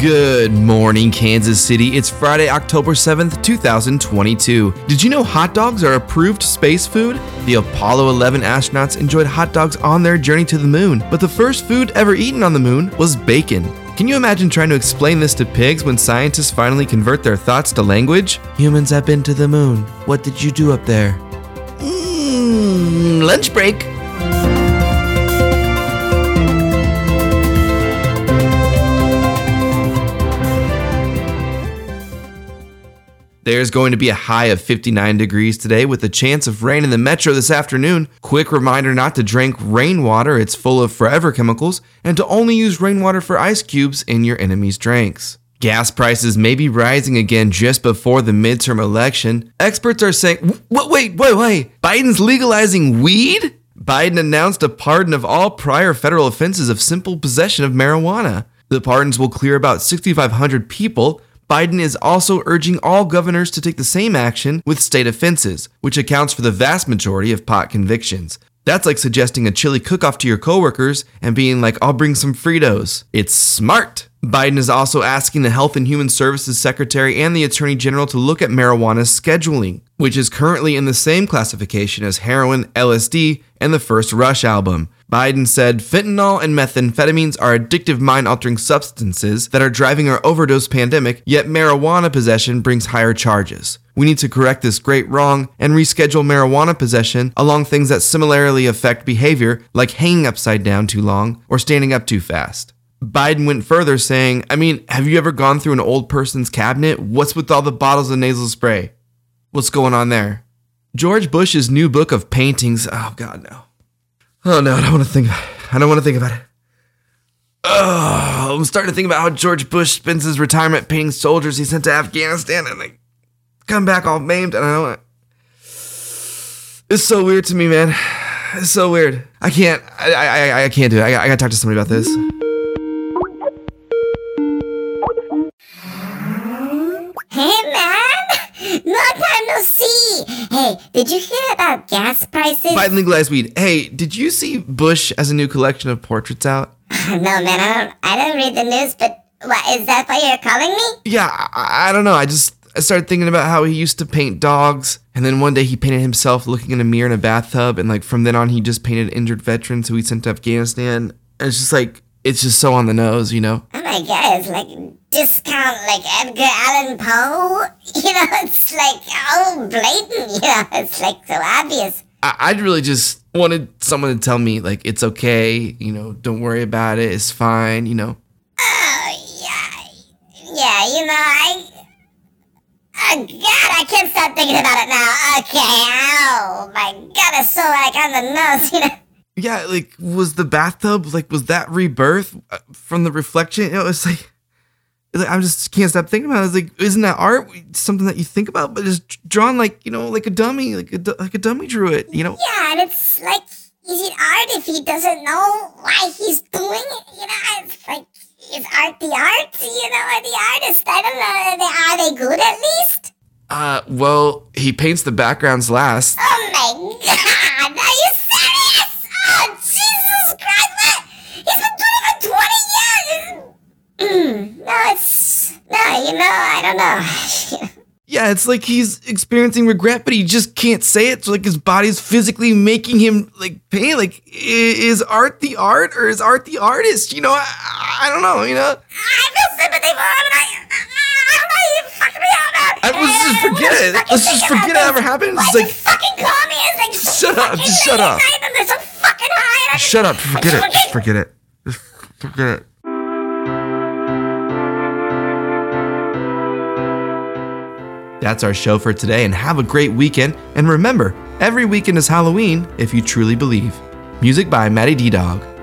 Good morning, Kansas City. It's Friday, October 7th, 2022. Did you know hot dogs are approved space food? The Apollo 11 astronauts enjoyed hot dogs on their journey to the moon, but the first food ever eaten on the moon was bacon. Can you imagine trying to explain this to pigs when scientists finally convert their thoughts to language? Humans have been to the moon. What did you do up there? Mmm, lunch break. There's going to be a high of 59 degrees today with a chance of rain in the metro this afternoon. Quick reminder not to drink rainwater, it's full of forever chemicals, and to only use rainwater for ice cubes in your enemy's drinks. Gas prices may be rising again just before the midterm election. Experts are saying, what, wait, wait, wait, Biden's legalizing weed? Biden announced a pardon of all prior federal offenses of simple possession of marijuana. The pardons will clear about 6,500 people, Biden is also urging all governors to take the same action with state offenses, which accounts for the vast majority of pot convictions. That's like suggesting a chili cook off to your coworkers and being like, I'll bring some Fritos. It's smart. Biden is also asking the Health and Human Services Secretary and the Attorney General to look at marijuana scheduling, which is currently in the same classification as heroin, LSD, and the first Rush album. Biden said fentanyl and methamphetamines are addictive mind altering substances that are driving our overdose pandemic, yet marijuana possession brings higher charges. We need to correct this great wrong and reschedule marijuana possession along things that similarly affect behavior, like hanging upside down too long or standing up too fast. Biden went further, saying, I mean, have you ever gone through an old person's cabinet? What's with all the bottles of nasal spray? What's going on there? George Bush's new book of paintings. Oh, God, no. Oh no, I don't want to think. I don't want to think about it. Oh, I'm starting to think about how George Bush spends his retirement painting soldiers he sent to Afghanistan, and they come back all maimed. And I don't. want. It's so weird to me, man. It's so weird. I can't. I I I can't do it. I, I gotta talk to somebody about this. Hey man, long time no see. Hey, did you hear about gas prices? Biden legalized weed. Hey, did you see Bush as a new collection of portraits out? no man, I don't. I don't read the news, but what is that why you're calling me? Yeah, I, I don't know. I just I started thinking about how he used to paint dogs, and then one day he painted himself looking in a mirror in a bathtub, and like from then on he just painted injured veterans who he sent to Afghanistan. And it's just like it's just so on the nose, you know. My god, like discount like Edgar Allan Poe. You know, it's like oh blatant. You know, it's like so obvious. I, I'd really just wanted someone to tell me like it's okay, you know, don't worry about it, it's fine, you know. Oh yeah, yeah. You know, I. Oh God, I can't stop thinking about it now. Okay, oh my God, it's so like on the nose. You know. Yeah, like was the bathtub like was that rebirth uh, from the reflection? You know, it's like, it's like I just can't stop thinking about it. It's like, isn't that art something that you think about, but just drawn like you know, like a dummy, like a like a dummy drew it, you know? Yeah, and it's like, is it art if he doesn't know why he's doing it? You know, it's like, is art the art? You know, or the artist? I don't know. Are they, are they good at least? Uh, well, he paints the backgrounds last. Oh my God! Are you serious? Oh Jesus Christ! What? He's been doing it for twenty years. Mm, no, it's no. You know, I don't know. Yeah, it's like he's experiencing regret, but he just can't say it. So like his body's physically making him like pain. Like is art the art or is art the artist? You know, I, I don't know. You know, I feel sympathy for him, and I, I don't know. Fucking me up, man. I- let's just forget it. Let's just forget it ever happened. It's like- fucking call me? Like Shut up, just shut up. at night and they're so fucking high. and I shut up. Forget it. Just forget it. Just forget it. That's our show for today, and have a great weekend. And remember, every weekend is Halloween if you truly believe. Music by Maddie D Dog.